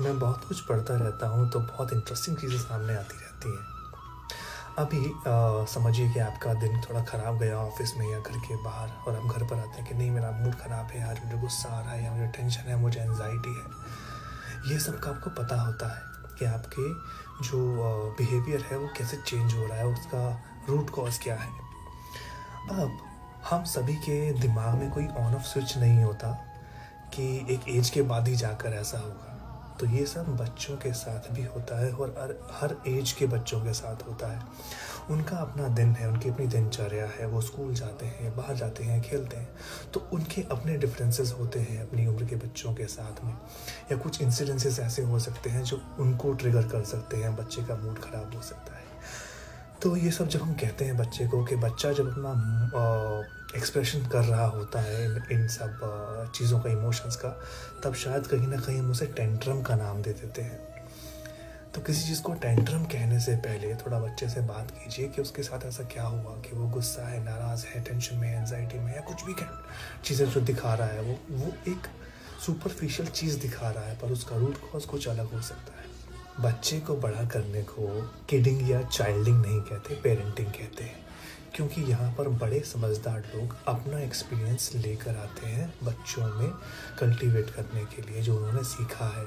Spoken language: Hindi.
मैं बहुत कुछ पढ़ता रहता हूँ तो बहुत इंटरेस्टिंग चीज़ें सामने आती रहती हैं। अभी समझिए कि आपका दिन थोड़ा ख़राब गया ऑफ़िस में या घर के बाहर और आप घर पर आते हैं कि नहीं, मेरा मूड ख़राब है, आज मुझे गुस्सा आ रहा है या मुझे टेंशन है, मुझे एनजाइटी है। ये सब का आपको पता होता है कि आपके जो बिहेवियर है वो कैसे चेंज हो रहा है, उसका रूट कॉज क्या है। अब, हम सभी के दिमाग में कोई ऑन ऑफ़ स्विच नहीं होता कि एक एज के बाद ही जाकर ऐसा होगा। तो ये सब बच्चों के साथ भी होता है और हर एज के बच्चों के साथ होता है। उनका अपना दिन है, उनकी अपनी दिनचर्या है, वो स्कूल जाते हैं, बाहर जाते हैं, खेलते हैं। तो उनके अपने डिफरेंसेस होते हैं अपनी उम्र के बच्चों के साथ में। या कुछ इंसिडेंसेस ऐसे हो सकते हैं जो उनको ट्रिगर कर सकते हैं, बच्चे का मूड ख़राब हो सकता है। तो ये सब जब हम कहते हैं बच्चे को कि बच्चा जब अपना एक्सप्रेशन कर रहा होता है इन, इन सब चीज़ों का इमोशंस का तब शायद कहीं ना कहीं हम उसे टेंट्रम का नाम दे देते हैं। तो किसी चीज़ को टेंट्रम कहने से पहले थोड़ा बच्चे से बात कीजिए कि उसके साथ ऐसा क्या हुआ कि वो गुस्सा है नाराज़ है टेंशन में एनजाइटी में या कुछ भी चीज़ें जो दिखा रहा है वो वो एक सुपरफिशियल चीज़ दिखा रहा है पर उसका रूट कॉज कुछ अलग हो सकता है। बच्चे को बड़ा करने को किडिंग या चाइल्डिंग नहीं कहते पेरेंटिंग कहते हैं। क्योंकि यहाँ पर बड़े समझदार लोग अपना एक्सपीरियंस लेकर आते हैं बच्चों में कल्टीवेट करने के लिए जो उन्होंने सीखा है।